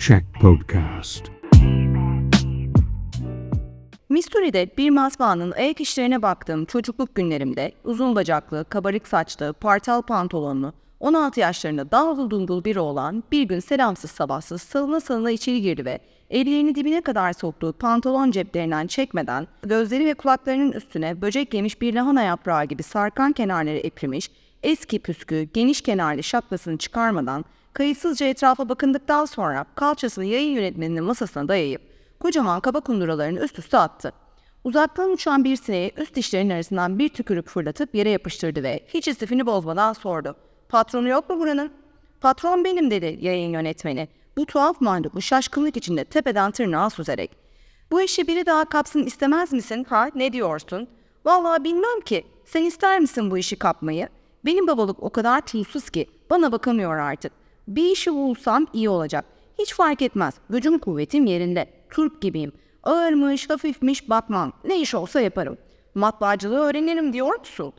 Check Podcast. Missouri'de bir matbaanın ayak işlerine baktığım çocukluk günlerimde uzun bacaklı, kabarık saçlı, partal pantolonlu, 16 yaşlarında dağlı dungul biri olan bir gün selamsız sabahsız salına salına içeri girdi ve ellerini dibine kadar soktuğu pantolon ceplerinden çekmeden gözleri ve kulaklarının üstüne böcek yemiş bir lahana yaprağı gibi sarkan kenarları eprimiş, eski püskü, geniş kenarlı şapkasını çıkarmadan kayıtsızca etrafa bakındıktan sonra kalçasını yayın yönetmeninin masasına dayayıp kocaman kaba kunduralarını üst üste attı. Uzaktan uçan bir sineği üst dişlerinin arasından bir tükürük fırlatıp yere yapıştırdı ve hiç istifini bozmadan sordu. Patronu yok mu buranın? Patron benim dedi yayın yönetmeni. Bu tuhaf mahluk şaşkınlık içinde tepeden tırnağa süzerek. Bu işi biri daha kapsın istemez misin? Ha ne diyorsun? Vallahi bilmem ki. Sen ister misin bu işi kapmayı? Benim babalık o kadar tuzsuz ki bana bakamıyor artık. Bir işi bulsam iyi olacak. Hiç fark etmez. Gücüm kuvvetim yerinde. Turp gibiyim. Ağırmış, hafifmiş bakmam. Ne iş olsa yaparım. Matbaacılığı öğrenirim diyor musun?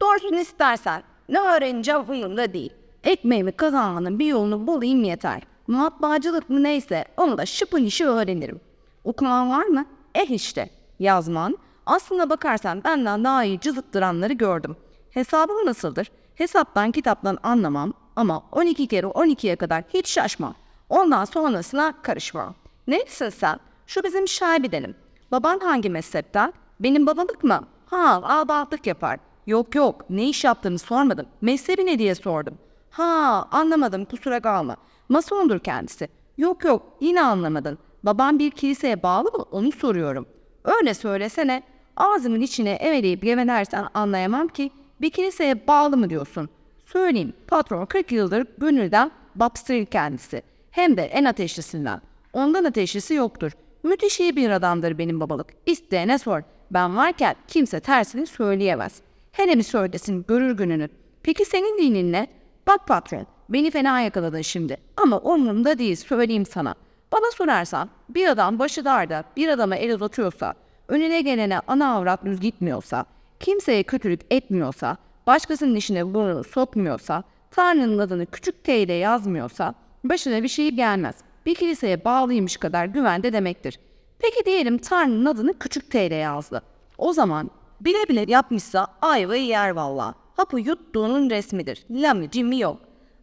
Doğrusunu istersen. Ne öğreneceğim umurumda değil. Ekmeğimi kazanmanın bir yolunu bulayım yeter. Matbaacılık mı neyse onu da şıpın işi öğrenirim. Okuman var mı? Eh işte. Yazman. Aslına bakarsan benden daha iyi cızıttıranları gördüm. Hesabım nasıldır? Hesaptan kitaptan anlamam ama 12 kere 12'ye kadar hiç şaşmam. Ondan sonrasına karışmam. Neyse sen? Şu bizim şahibedenim. Baban hangi mezhepten? Benim babalık mı? Ha, ağabatlık yapar. Yok yok, ne iş yaptığını sormadım. Mezhebi ne diye sordum. Ha, anlamadım, kusura kalma. Masondur kendisi. Yok yok, yine anlamadın. Baban bir kiliseye bağlı mı? Onu soruyorum. Öyle söylesene. Ağzımın içine eveleyip gevelersen anlayamam ki bir kiliseye bağlı mı diyorsun? Söyleyeyim, patron 40 yıldır gönülden babstır kendisi. Hem de en ateşlisinden. Ondan ateşlisi yoktur. Müthiş iyi bir adamdır benim babalık. İsteyene sor. Ben varken kimse tersini söyleyemez. Hele bir söylesin görür gününü. Peki senin dinin ne? Bak patron, beni fena yakaladın şimdi. Ama umurumda değil söyleyeyim sana. Bana sorarsan bir adam başı darda bir adama el uzatıyorsa, önüne gelene ana avrat düz gitmiyorsa, kimseye kötülük etmiyorsa, başkasının işine burnunu sokmuyorsa, Tanrı'nın adını küçük T ile yazmıyorsa, başına bir şey gelmez. Bir kiliseye bağlıymış kadar güvende demektir. Peki diyelim Tanrı'nın adını küçük T ile yazdı. O zaman bile bile yapmışsa ayvayı yer valla. Hapı yuttuğunun resmidir. Lami cimmi yok.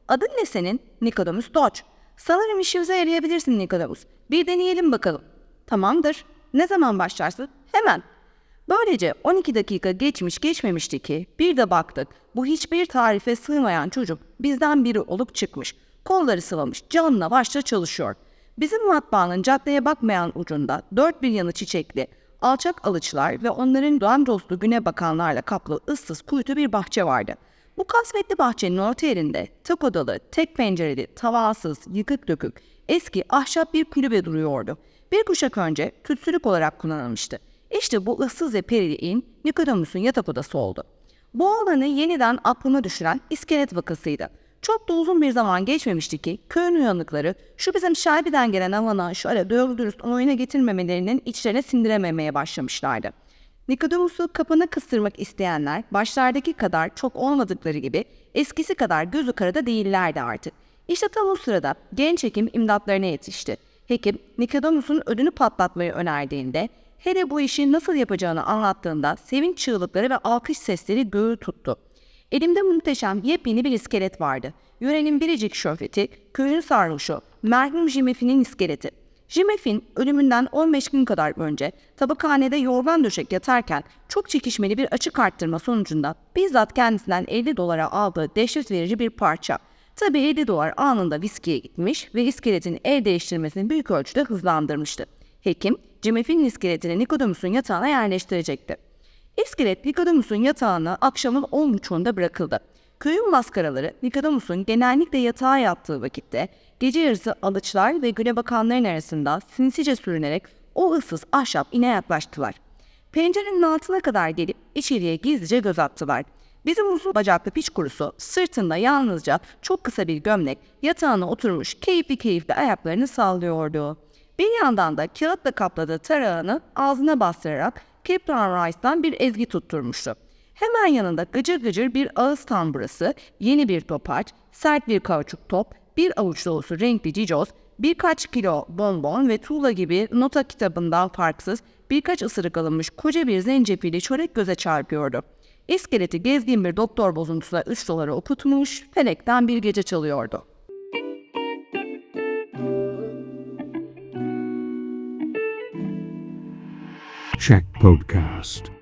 Adın ne senin? Nikodemus Dodge. Sanırım işimize yarayabilirsin Nikodemus. Bir deneyelim bakalım. Tamamdır. Ne zaman başlarsın? Hemen. Böylece 12 dakika geçmiş geçmemişti ki bir de baktık bu hiçbir tarife sığmayan çocuk bizden biri olup çıkmış. Kolları sıvamış canla başla çalışıyor. Bizim matbaanın caddeye bakmayan ucunda dört bir yanı çiçekli, alçak alıçlar ve onların doğan dostu güne bakanlarla kaplı ıssız kuytu bir bahçe vardı. Bu kasvetli bahçenin orta yerinde tek odalı, tek pencereli, tavasız, yıkık dökük, eski ahşap bir kulübe duruyordu. Bir kuşak önce tütsülük olarak kullanılmıştı. İşte bu ıssız ve perili in Nikodemus'un yatak odası oldu. Bu olanı yeniden aklıma düşüren iskelet vakasıydı. Çok da uzun bir zaman geçmemişti ki köyün uyanıkları şu bizim şaibeden gelen havana şöyle doğru dürüst oyuna getirmemelerinin içlerine sindirememeye başlamışlardı. Nikodemus'u kapına kıstırmak isteyenler başlardaki kadar çok olmadıkları gibi eskisi kadar gözü karada değillerdi artık. İşte tam o sırada genç hekim imdatlarına yetişti. Hekim Nikodemus'un ödünü patlatmayı önerdiğinde hele bu işi nasıl yapacağını anlattığında sevinç çığlıkları ve alkış sesleri göğü tuttu. Elimde muhteşem yepyeni bir iskelet vardı. Yörenin biricik şöhreti, köyün sarhoşu, merhum Jimefi'nin iskeleti. Jimefin ölümünden 15 gün kadar önce tabakhanede yorgan döşek yatarken çok çekişmeli bir açık arttırma sonucunda bizzat kendisinden 50 dolara aldığı dehşet verici bir parça. Tabii 50 dolar anında viskiye gitmiş ve iskeletin el değiştirmesini büyük ölçüde hızlandırmıştı. Hekim, Jimefin iskeletini Nikodemus'un yatağına yerleştirecekti. İskelet Nikodemus'un yatağına akşamın 10.30'unda bırakıldı. Köyün maskaraları Nikodemus'un genellikle yatağa yattığı vakitte gece yarısı alıçlar ve güne bakanların arasında sinsice sürünerek o ıssız ahşap ine yaklaştılar. Pencerenin altına kadar gelip içeriye gizlice göz attılar. Bizim uzun bacaklı piç kurusu sırtında yalnızca çok kısa bir gömlek yatağına oturmuş keyifli keyifli ayaklarını sallıyordu. Bir yandan da kağıtla kapladığı tarağını ağzına bastırarak Captain Rice'dan bir ezgi tutturmuştu. Hemen yanında gıcır gıcır bir ağız tamburası, yeni bir topaç, sert bir kauçuk top, bir avuç dolusu renkli cicoz, Birkaç kilo bonbon ve tuğla gibi nota kitabından farksız birkaç ısırık alınmış koca bir zencefili çörek göze çarpıyordu. İskeleti gezgin bir doktor bozuntusuna 3 dolara okutmuş, felekten bir gece çalıyordu. Check Podcast.